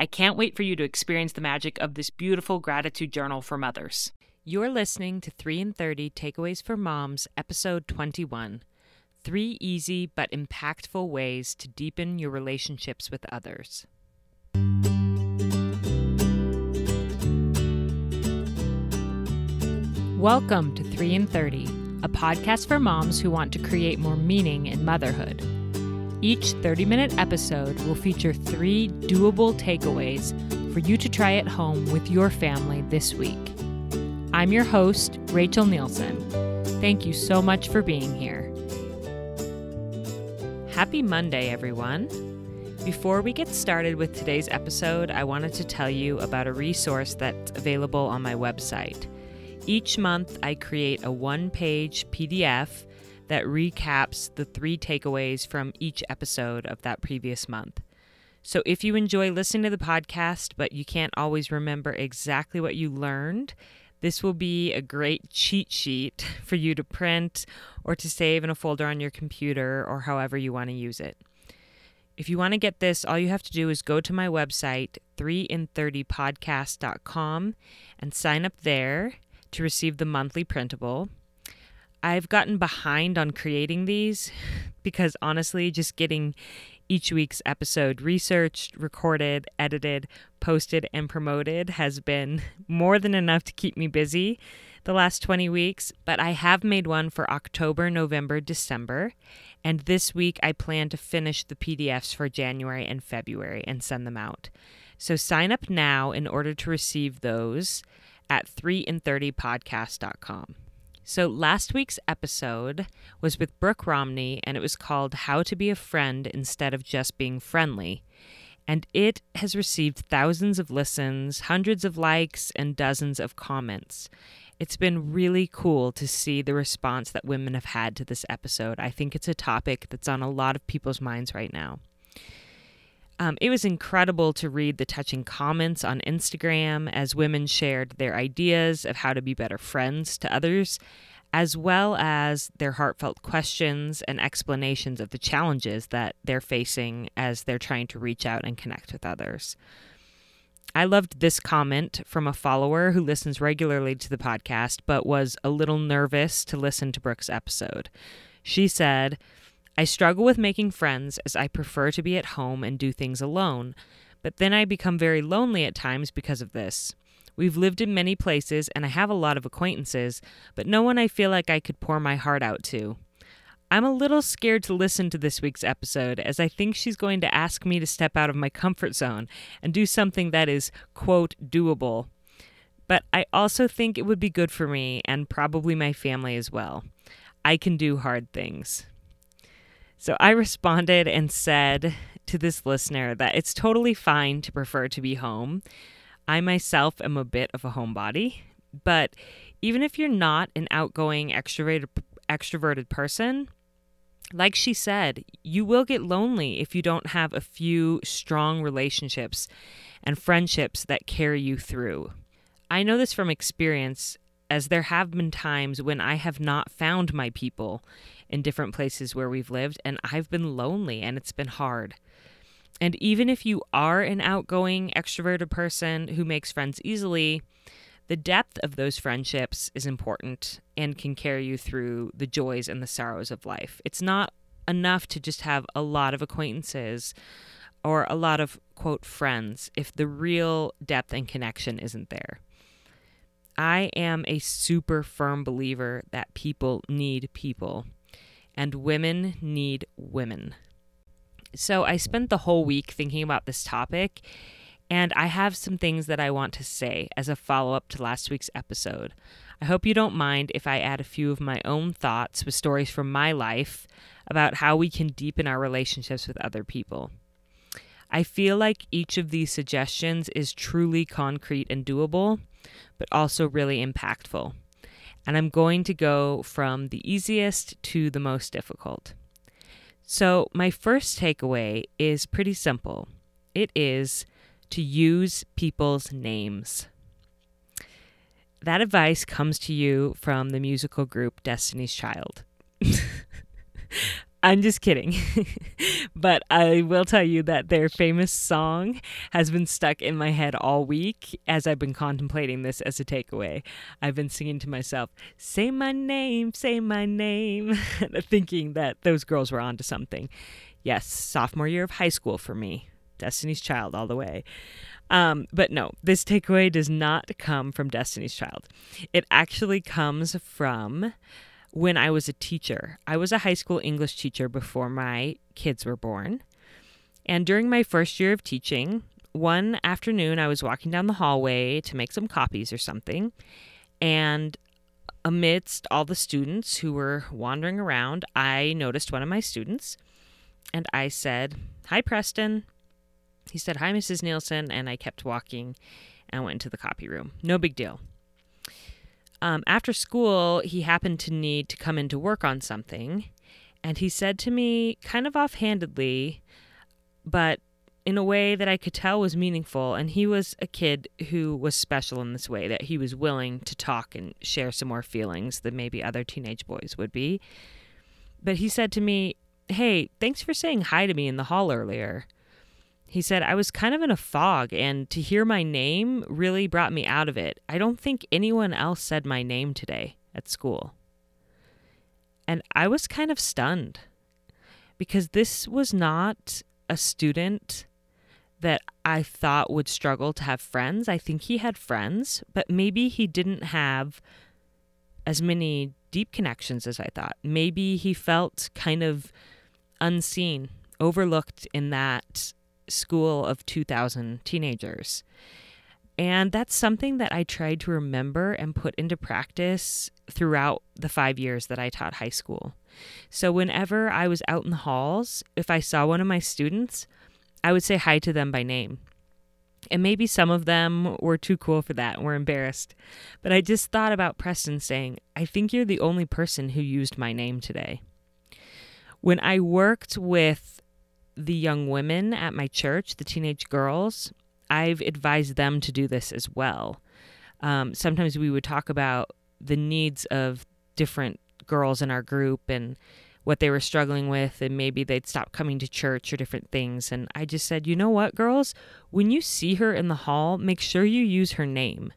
I can't wait for you to experience the magic of this beautiful gratitude journal for mothers. You're listening to 3 in 30 Takeaways for Moms, episode 21. Three easy but impactful ways to deepen your relationships with others. Welcome to 3 in 30, a podcast for moms who want to create more meaning in motherhood. Each 30 minute episode will feature three doable takeaways for you to try at home with your family this week. I'm your host, Rachel Nielsen. Thank you so much for being here. Happy Monday, everyone. Before we get started with today's episode, I wanted to tell you about a resource that's available on my website. Each month, I create a one page PDF that recaps the three takeaways from each episode of that previous month. So if you enjoy listening to the podcast, but you can't always remember exactly what you learned, this will be a great cheat sheet for you to print or to save in a folder on your computer or however you want to use it. If you want to get this, all you have to do is go to my website, 3in30podcast.com, and sign up there to receive the monthly printable. I've gotten behind on creating these because honestly, just getting each week's episode researched, recorded, edited, posted, and promoted has been more than enough to keep me busy the last 20 weeks. But I have made one for October, November, December. And this week I plan to finish the PDFs for January and February and send them out. So sign up now in order to receive those at 3in30podcast.com. So, last week's episode was with Brooke Romney, and it was called How to Be a Friend Instead of Just Being Friendly. And it has received thousands of listens, hundreds of likes, and dozens of comments. It's been really cool to see the response that women have had to this episode. I think it's a topic that's on a lot of people's minds right now. Um, it was incredible to read the touching comments on Instagram as women shared their ideas of how to be better friends to others, as well as their heartfelt questions and explanations of the challenges that they're facing as they're trying to reach out and connect with others. I loved this comment from a follower who listens regularly to the podcast but was a little nervous to listen to Brooke's episode. She said, I struggle with making friends as I prefer to be at home and do things alone, but then I become very lonely at times because of this. We've lived in many places and I have a lot of acquaintances, but no one I feel like I could pour my heart out to. I'm a little scared to listen to this week's episode as I think she's going to ask me to step out of my comfort zone and do something that is, quote, doable. But I also think it would be good for me and probably my family as well. I can do hard things. So I responded and said to this listener that it's totally fine to prefer to be home. I myself am a bit of a homebody, but even if you're not an outgoing extroverted extroverted person, like she said, you will get lonely if you don't have a few strong relationships and friendships that carry you through. I know this from experience as there have been times when I have not found my people in different places where we've lived, and I've been lonely and it's been hard. And even if you are an outgoing, extroverted person who makes friends easily, the depth of those friendships is important and can carry you through the joys and the sorrows of life. It's not enough to just have a lot of acquaintances or a lot of, quote, friends if the real depth and connection isn't there. I am a super firm believer that people need people and women need women. So I spent the whole week thinking about this topic, and I have some things that I want to say as a follow up to last week's episode. I hope you don't mind if I add a few of my own thoughts with stories from my life about how we can deepen our relationships with other people. I feel like each of these suggestions is truly concrete and doable, but also really impactful. And I'm going to go from the easiest to the most difficult. So, my first takeaway is pretty simple it is to use people's names. That advice comes to you from the musical group Destiny's Child. I'm just kidding. but I will tell you that their famous song has been stuck in my head all week as I've been contemplating this as a takeaway. I've been singing to myself, Say my name, say my name, thinking that those girls were onto something. Yes, sophomore year of high school for me. Destiny's Child all the way. Um, but no, this takeaway does not come from Destiny's Child. It actually comes from when I was a teacher. I was a high school English teacher before my kids were born. And during my first year of teaching, one afternoon I was walking down the hallway to make some copies or something. And amidst all the students who were wandering around, I noticed one of my students. And I said, Hi, Preston. He said, Hi, Mrs. Nielsen. And I kept walking and went into the copy room. No big deal. Um, after school, he happened to need to come in to work on something. And he said to me, kind of offhandedly, but in a way that I could tell was meaningful. And he was a kid who was special in this way that he was willing to talk and share some more feelings than maybe other teenage boys would be. But he said to me, Hey, thanks for saying hi to me in the hall earlier. He said, I was kind of in a fog, and to hear my name really brought me out of it. I don't think anyone else said my name today at school. And I was kind of stunned because this was not a student that I thought would struggle to have friends. I think he had friends, but maybe he didn't have as many deep connections as I thought. Maybe he felt kind of unseen, overlooked in that school of 2,000 teenagers. And that's something that I tried to remember and put into practice throughout the five years that I taught high school. So, whenever I was out in the halls, if I saw one of my students, I would say hi to them by name. And maybe some of them were too cool for that and were embarrassed. But I just thought about Preston saying, I think you're the only person who used my name today. When I worked with the young women at my church, the teenage girls, I've advised them to do this as well. Um, sometimes we would talk about the needs of different girls in our group and what they were struggling with, and maybe they'd stop coming to church or different things. And I just said, you know what, girls? When you see her in the hall, make sure you use her name.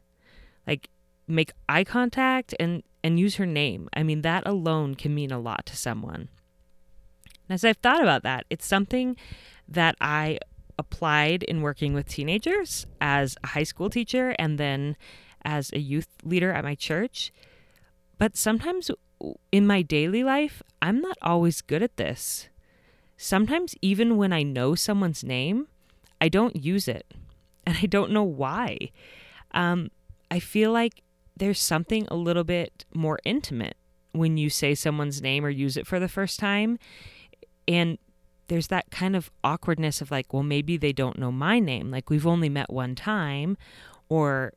Like, make eye contact and, and use her name. I mean, that alone can mean a lot to someone. And as I've thought about that, it's something that I applied in working with teenagers as a high school teacher and then as a youth leader at my church. But sometimes in my daily life, I'm not always good at this. Sometimes, even when I know someone's name, I don't use it. And I don't know why. Um, I feel like there's something a little bit more intimate when you say someone's name or use it for the first time. And there's that kind of awkwardness of like, well, maybe they don't know my name. Like we've only met one time. Or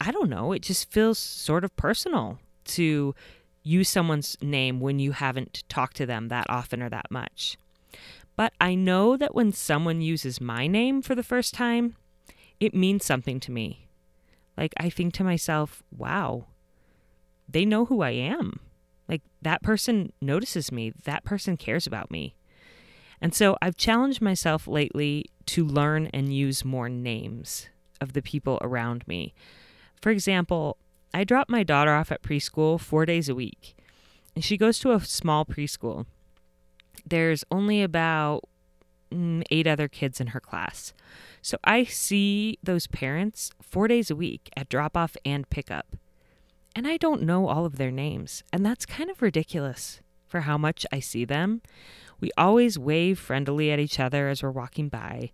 I don't know. It just feels sort of personal to use someone's name when you haven't talked to them that often or that much. But I know that when someone uses my name for the first time, it means something to me. Like I think to myself, wow, they know who I am. That person notices me, that person cares about me. And so I've challenged myself lately to learn and use more names of the people around me. For example, I drop my daughter off at preschool four days a week, and she goes to a small preschool. There's only about mm, eight other kids in her class. So I see those parents four days a week at drop off and pickup. And I don't know all of their names. And that's kind of ridiculous for how much I see them. We always wave friendly at each other as we're walking by.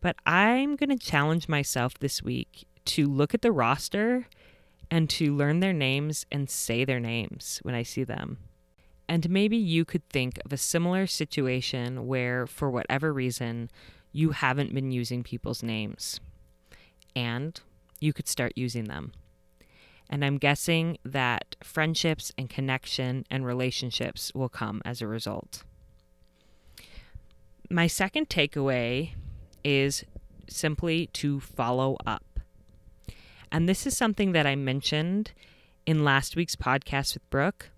But I'm going to challenge myself this week to look at the roster and to learn their names and say their names when I see them. And maybe you could think of a similar situation where, for whatever reason, you haven't been using people's names. And you could start using them. And I'm guessing that friendships and connection and relationships will come as a result. My second takeaway is simply to follow up. And this is something that I mentioned in last week's podcast with Brooke,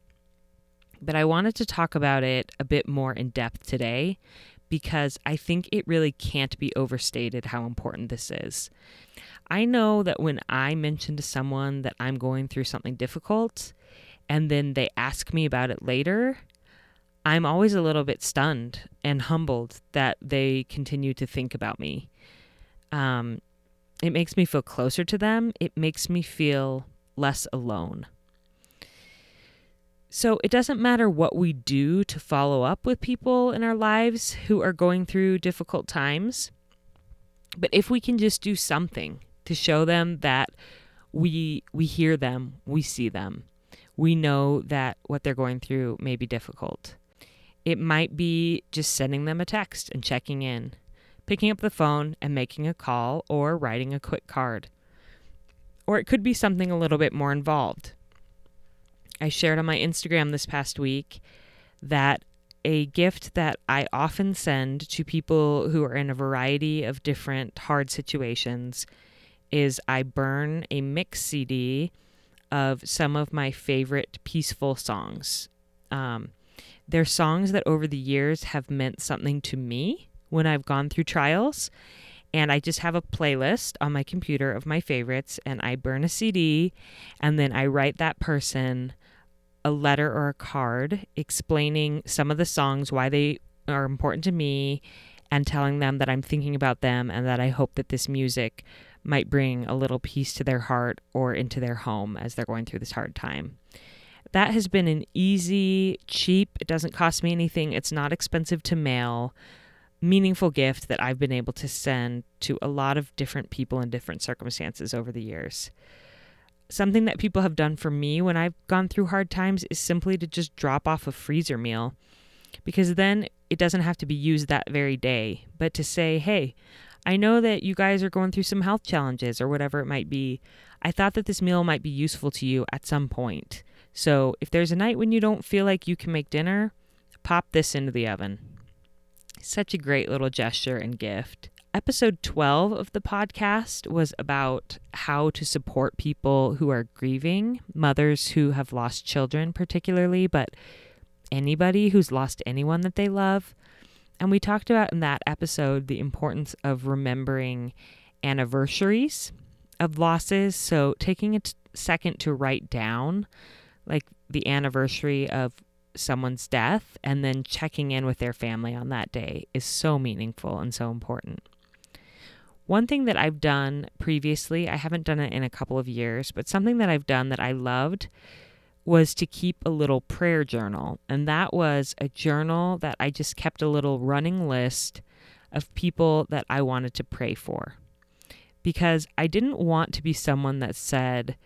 but I wanted to talk about it a bit more in depth today because I think it really can't be overstated how important this is. I know that when I mention to someone that I'm going through something difficult and then they ask me about it later, I'm always a little bit stunned and humbled that they continue to think about me. Um, it makes me feel closer to them, it makes me feel less alone. So it doesn't matter what we do to follow up with people in our lives who are going through difficult times. But if we can just do something to show them that we we hear them, we see them. We know that what they're going through may be difficult. It might be just sending them a text and checking in, picking up the phone and making a call or writing a quick card. Or it could be something a little bit more involved I shared on my Instagram this past week that a gift that I often send to people who are in a variety of different hard situations is I burn a mix CD of some of my favorite peaceful songs. Um, they're songs that over the years have meant something to me when I've gone through trials. And I just have a playlist on my computer of my favorites, and I burn a CD, and then I write that person a letter or a card explaining some of the songs, why they are important to me, and telling them that I'm thinking about them and that I hope that this music might bring a little peace to their heart or into their home as they're going through this hard time. That has been an easy, cheap, it doesn't cost me anything, it's not expensive to mail, meaningful gift that I've been able to send to a lot of different people in different circumstances over the years something that people have done for me when I've gone through hard times is simply to just drop off a freezer meal because then it doesn't have to be used that very day, but to say, hey, I know that you guys are going through some health challenges or whatever it might be. I thought that this meal might be useful to you at some point. So if there's a night when you don't feel like you can make dinner, pop this into the oven. Such a great little gesture and gift episode 12 of the podcast was about how to support people who are grieving, mothers who have lost children, particularly, but anybody who's lost anyone that they love. And we talked about in that episode the importance of remembering anniversaries of losses. So taking a t- second to write down like the anniversary of someone's death and then checking in with their family on that day is so meaningful and so important. One thing that I've done previously, I haven't done it in a couple of years, but something that I've done that I loved was to keep a little prayer journal. And that was a journal that I just kept a little running list of people that I wanted to pray for. Because I didn't want to be someone that said,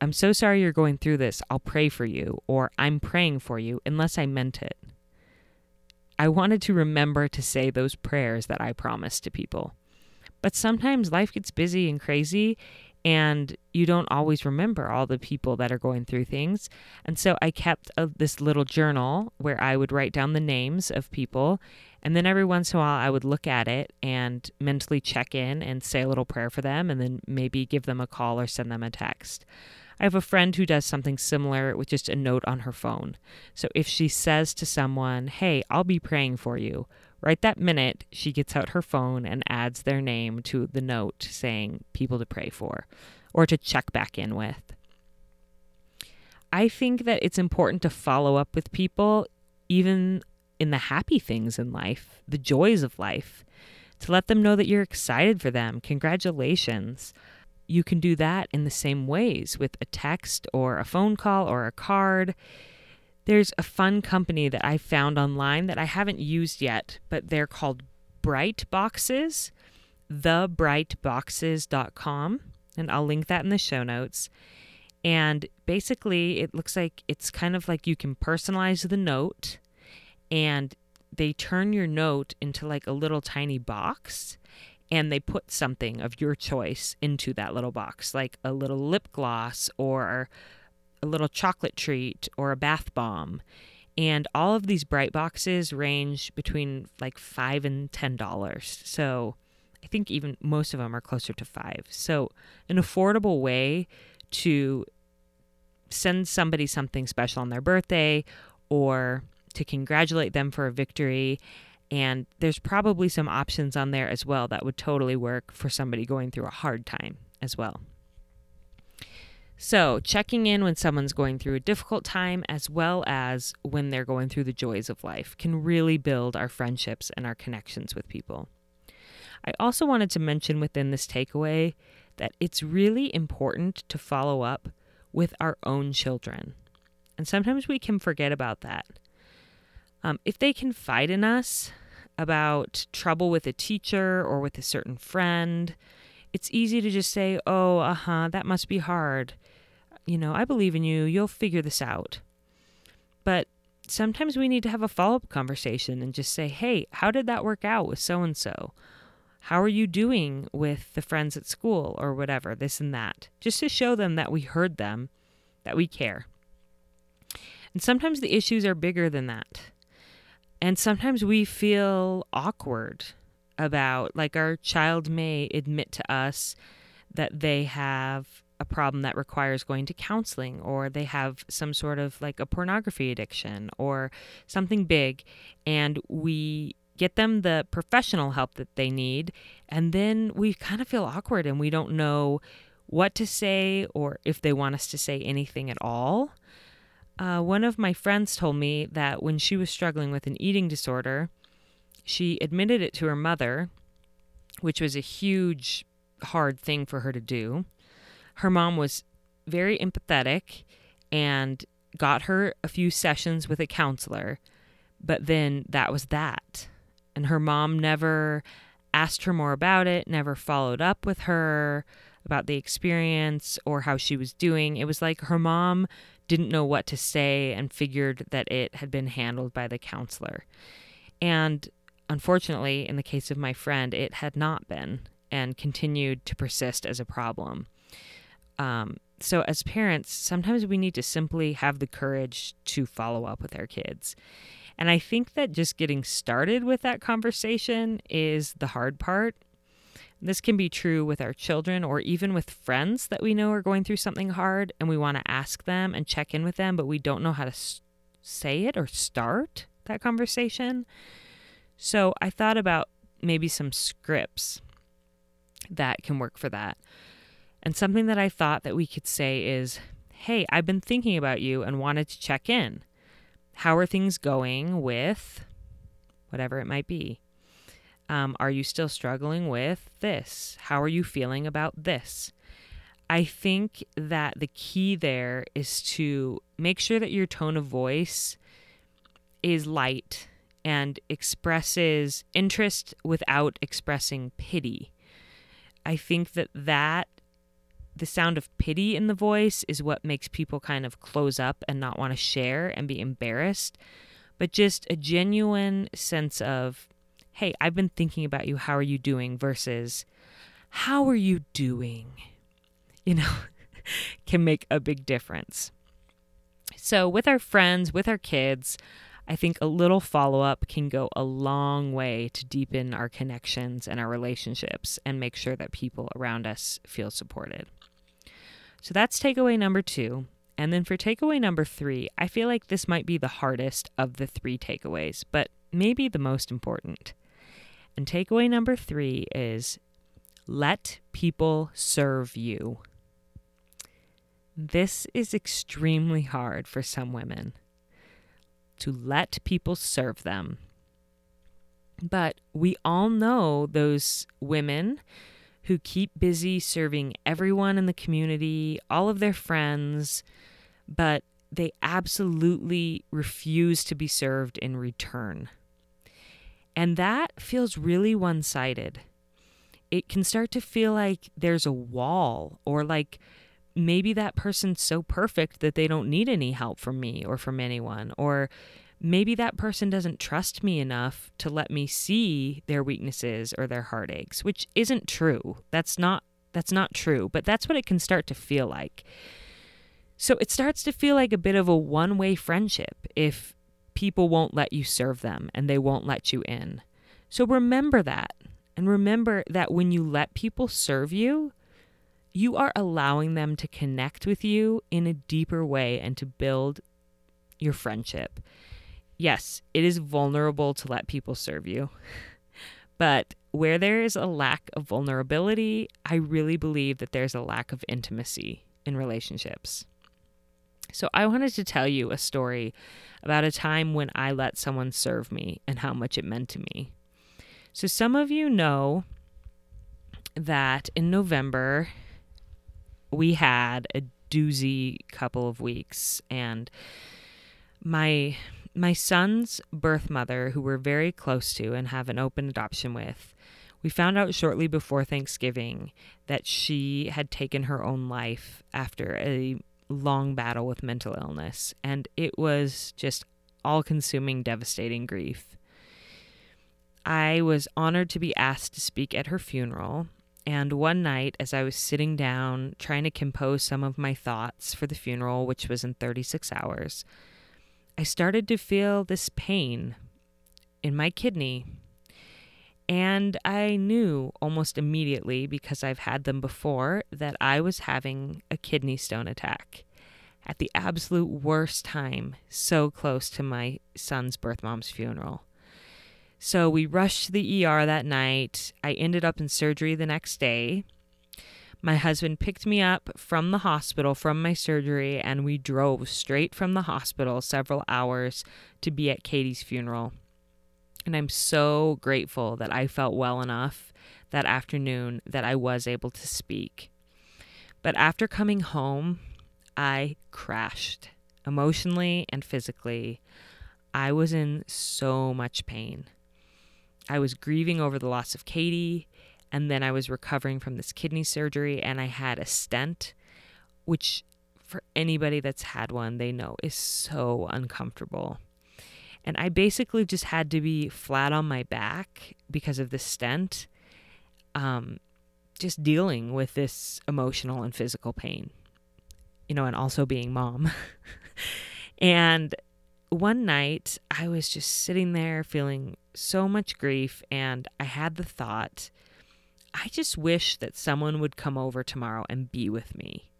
I'm so sorry you're going through this. I'll pray for you, or I'm praying for you, unless I meant it. I wanted to remember to say those prayers that I promised to people. But sometimes life gets busy and crazy, and you don't always remember all the people that are going through things. And so I kept a, this little journal where I would write down the names of people. And then every once in a while, I would look at it and mentally check in and say a little prayer for them, and then maybe give them a call or send them a text. I have a friend who does something similar with just a note on her phone. So if she says to someone, Hey, I'll be praying for you, Right that minute, she gets out her phone and adds their name to the note saying people to pray for or to check back in with. I think that it's important to follow up with people even in the happy things in life, the joys of life, to let them know that you're excited for them. Congratulations. You can do that in the same ways with a text or a phone call or a card. There's a fun company that I found online that I haven't used yet, but they're called Bright Boxes, thebrightboxes.com, and I'll link that in the show notes. And basically, it looks like it's kind of like you can personalize the note and they turn your note into like a little tiny box and they put something of your choice into that little box, like a little lip gloss or a little chocolate treat or a bath bomb. And all of these bright boxes range between like five and ten dollars. So I think even most of them are closer to five. So an affordable way to send somebody something special on their birthday or to congratulate them for a victory. And there's probably some options on there as well that would totally work for somebody going through a hard time as well. So, checking in when someone's going through a difficult time as well as when they're going through the joys of life can really build our friendships and our connections with people. I also wanted to mention within this takeaway that it's really important to follow up with our own children. And sometimes we can forget about that. Um, if they confide in us about trouble with a teacher or with a certain friend, it's easy to just say, oh, uh huh, that must be hard. You know, I believe in you. You'll figure this out. But sometimes we need to have a follow up conversation and just say, hey, how did that work out with so and so? How are you doing with the friends at school or whatever, this and that? Just to show them that we heard them, that we care. And sometimes the issues are bigger than that. And sometimes we feel awkward about, like, our child may admit to us that they have a problem that requires going to counseling or they have some sort of like a pornography addiction or something big and we get them the professional help that they need and then we kind of feel awkward and we don't know what to say or if they want us to say anything at all. Uh, one of my friends told me that when she was struggling with an eating disorder, she admitted it to her mother, which was a huge, hard thing for her to do. Her mom was very empathetic and got her a few sessions with a counselor, but then that was that. And her mom never asked her more about it, never followed up with her about the experience or how she was doing. It was like her mom didn't know what to say and figured that it had been handled by the counselor. And unfortunately, in the case of my friend, it had not been and continued to persist as a problem. Um, so, as parents, sometimes we need to simply have the courage to follow up with our kids. And I think that just getting started with that conversation is the hard part. This can be true with our children or even with friends that we know are going through something hard and we want to ask them and check in with them, but we don't know how to say it or start that conversation. So I thought about maybe some scripts that can work for that. And something that I thought that we could say is, Hey, I've been thinking about you and wanted to check in. How are things going with whatever it might be? Um, are you still struggling with this? How are you feeling about this? I think that the key there is to make sure that your tone of voice is light and expresses interest without expressing pity. I think that that the sound of pity in the voice is what makes people kind of close up and not want to share and be embarrassed, but just a genuine sense of hey, I've been thinking about you. How are you doing? Versus, how are you doing? You know, can make a big difference. So, with our friends, with our kids, I think a little follow up can go a long way to deepen our connections and our relationships and make sure that people around us feel supported. So that's takeaway number two. And then for takeaway number three, I feel like this might be the hardest of the three takeaways, but maybe the most important. And takeaway number three is let people serve you. This is extremely hard for some women. To let people serve them. But we all know those women who keep busy serving everyone in the community, all of their friends, but they absolutely refuse to be served in return. And that feels really one sided. It can start to feel like there's a wall, or like maybe that person's so perfect that they don't need any help from me or from anyone, or maybe that person doesn't trust me enough to let me see their weaknesses or their heartaches, which isn't true. That's not that's not true, but that's what it can start to feel like. So it starts to feel like a bit of a one-way friendship if people won't let you serve them and they won't let you in. So remember that. And remember that when you let people serve you, you are allowing them to connect with you in a deeper way and to build your friendship. Yes, it is vulnerable to let people serve you. But where there is a lack of vulnerability, I really believe that there's a lack of intimacy in relationships. So I wanted to tell you a story about a time when I let someone serve me and how much it meant to me. So some of you know that in November we had a doozy couple of weeks and my my son's birth mother who we're very close to and have an open adoption with we found out shortly before Thanksgiving that she had taken her own life after a long battle with mental illness, and it was just all consuming, devastating grief. I was honored to be asked to speak at her funeral, and one night, as I was sitting down trying to compose some of my thoughts for the funeral, which was in 36 hours, I started to feel this pain in my kidney. And I knew almost immediately, because I've had them before, that I was having a kidney stone attack at the absolute worst time, so close to my son's birth mom's funeral. So we rushed to the ER that night. I ended up in surgery the next day. My husband picked me up from the hospital from my surgery, and we drove straight from the hospital several hours to be at Katie's funeral. And I'm so grateful that I felt well enough that afternoon that I was able to speak. But after coming home, I crashed emotionally and physically. I was in so much pain. I was grieving over the loss of Katie, and then I was recovering from this kidney surgery, and I had a stent, which for anybody that's had one, they know is so uncomfortable. And I basically just had to be flat on my back because of the stent, um, just dealing with this emotional and physical pain you know, and also being mom. and one night I was just sitting there feeling so much grief, and I had the thought, I just wish that someone would come over tomorrow and be with me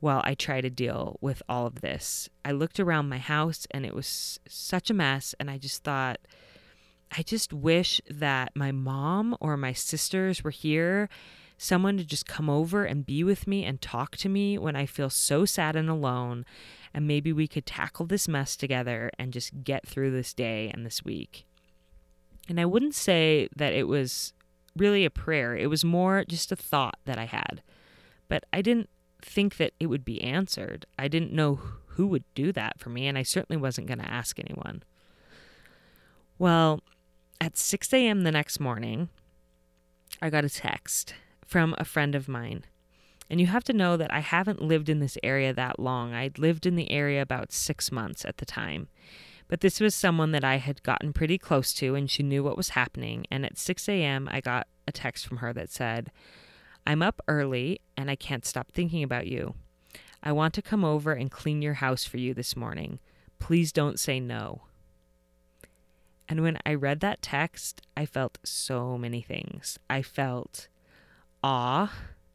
while I try to deal with all of this. I looked around my house and it was such a mess, and I just thought, I just wish that my mom or my sisters were here someone to just come over and be with me and talk to me when I feel so sad and alone. And maybe we could tackle this mess together and just get through this day and this week. And I wouldn't say that it was really a prayer, it was more just a thought that I had. But I didn't think that it would be answered. I didn't know who would do that for me, and I certainly wasn't going to ask anyone. Well, at 6 a.m. the next morning, I got a text from a friend of mine. And you have to know that I haven't lived in this area that long. I'd lived in the area about six months at the time. But this was someone that I had gotten pretty close to, and she knew what was happening. And at 6 a.m., I got a text from her that said, I'm up early and I can't stop thinking about you. I want to come over and clean your house for you this morning. Please don't say no. And when I read that text, I felt so many things. I felt awe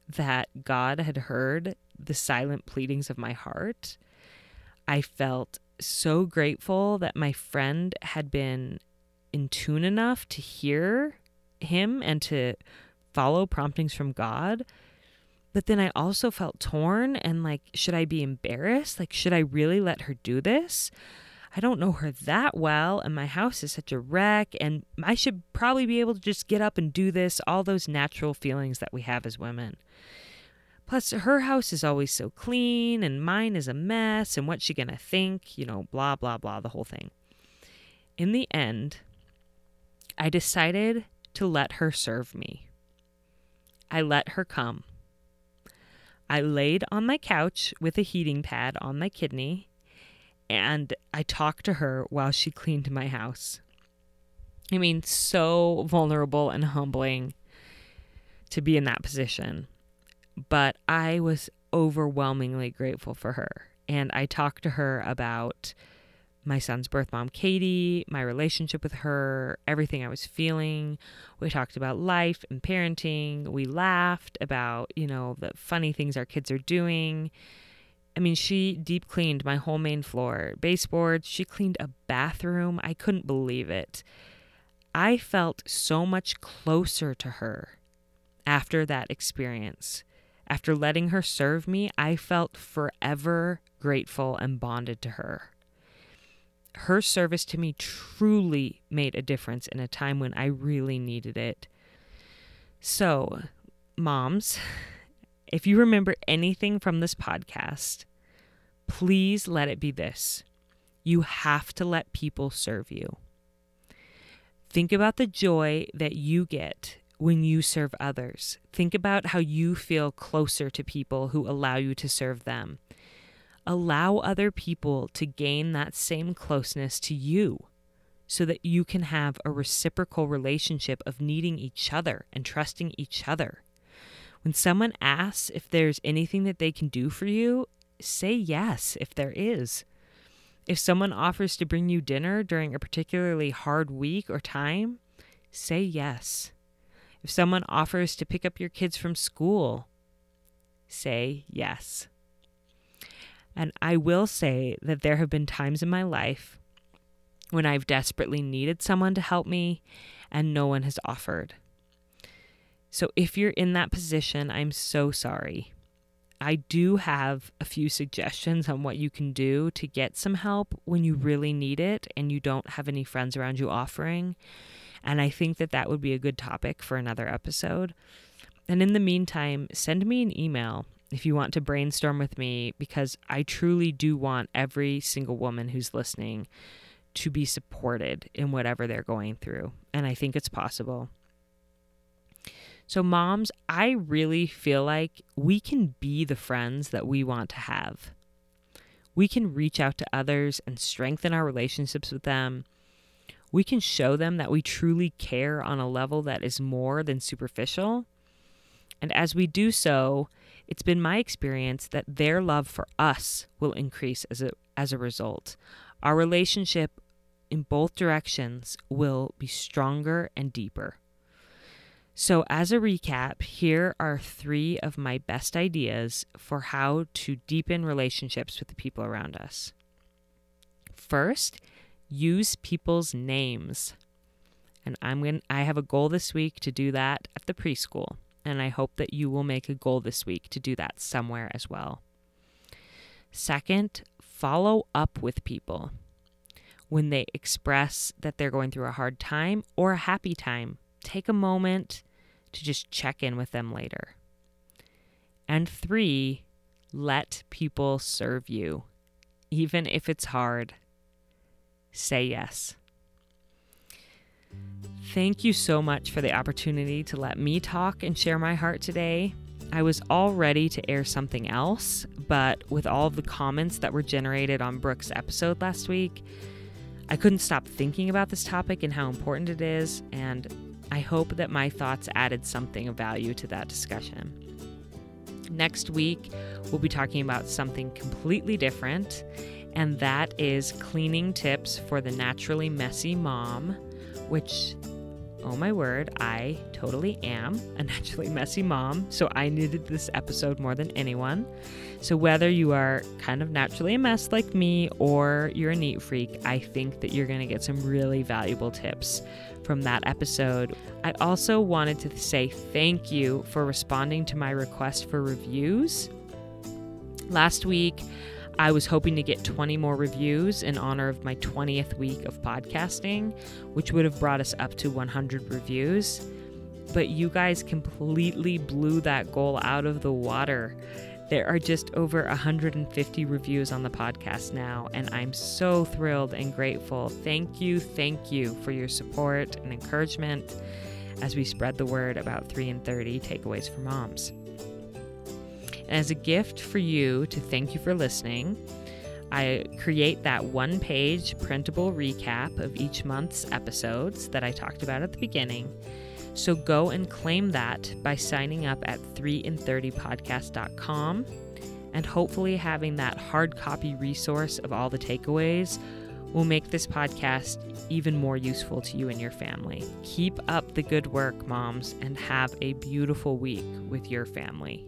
that God had heard the silent pleadings of my heart. I felt so grateful that my friend had been in tune enough to hear him and to follow promptings from God. But then I also felt torn and like, should I be embarrassed? Like, should I really let her do this? I don't know her that well, and my house is such a wreck, and I should probably be able to just get up and do this. All those natural feelings that we have as women. Plus, her house is always so clean, and mine is a mess, and what's she gonna think? You know, blah, blah, blah, the whole thing. In the end, I decided to let her serve me. I let her come. I laid on my couch with a heating pad on my kidney and I talked to her while she cleaned my house. I mean, so vulnerable and humbling to be in that position. But I was overwhelmingly grateful for her. And I talked to her about my son's birth mom, Katie, my relationship with her, everything I was feeling. We talked about life and parenting. We laughed about, you know, the funny things our kids are doing. I mean, she deep cleaned my whole main floor, baseboards. She cleaned a bathroom. I couldn't believe it. I felt so much closer to her after that experience. After letting her serve me, I felt forever grateful and bonded to her. Her service to me truly made a difference in a time when I really needed it. So, moms, if you remember anything from this podcast, please let it be this you have to let people serve you. Think about the joy that you get when you serve others. Think about how you feel closer to people who allow you to serve them. Allow other people to gain that same closeness to you so that you can have a reciprocal relationship of needing each other and trusting each other. When someone asks if there's anything that they can do for you, say yes if there is. If someone offers to bring you dinner during a particularly hard week or time, say yes. If someone offers to pick up your kids from school, say yes. And I will say that there have been times in my life when I've desperately needed someone to help me and no one has offered. So if you're in that position, I'm so sorry. I do have a few suggestions on what you can do to get some help when you really need it and you don't have any friends around you offering. And I think that that would be a good topic for another episode. And in the meantime, send me an email if you want to brainstorm with me because I truly do want every single woman who's listening to be supported in whatever they're going through. And I think it's possible. So, moms, I really feel like we can be the friends that we want to have. We can reach out to others and strengthen our relationships with them. We can show them that we truly care on a level that is more than superficial. And as we do so, it's been my experience that their love for us will increase as a, as a result. Our relationship in both directions will be stronger and deeper. So, as a recap, here are three of my best ideas for how to deepen relationships with the people around us. First, use people's names. And I'm going I have a goal this week to do that at the preschool, and I hope that you will make a goal this week to do that somewhere as well. Second, follow up with people when they express that they're going through a hard time or a happy time take a moment to just check in with them later. And three, let people serve you. Even if it's hard, say yes. Thank you so much for the opportunity to let me talk and share my heart today. I was all ready to air something else, but with all of the comments that were generated on Brooke's episode last week, I couldn't stop thinking about this topic and how important it is, and I hope that my thoughts added something of value to that discussion. Next week, we'll be talking about something completely different, and that is cleaning tips for the naturally messy mom, which oh my word, I totally am a naturally messy mom, so I needed this episode more than anyone. So, whether you are kind of naturally a mess like me or you're a neat freak, I think that you're going to get some really valuable tips from that episode. I also wanted to say thank you for responding to my request for reviews. Last week, I was hoping to get 20 more reviews in honor of my 20th week of podcasting, which would have brought us up to 100 reviews. But you guys completely blew that goal out of the water. There are just over 150 reviews on the podcast now, and I'm so thrilled and grateful. Thank you, thank you for your support and encouragement as we spread the word about 3 in 30 takeaways for moms. As a gift for you to thank you for listening, I create that one page printable recap of each month's episodes that I talked about at the beginning. So go and claim that by signing up at 3in30podcast.com and hopefully having that hard copy resource of all the takeaways will make this podcast even more useful to you and your family. Keep up the good work, moms, and have a beautiful week with your family.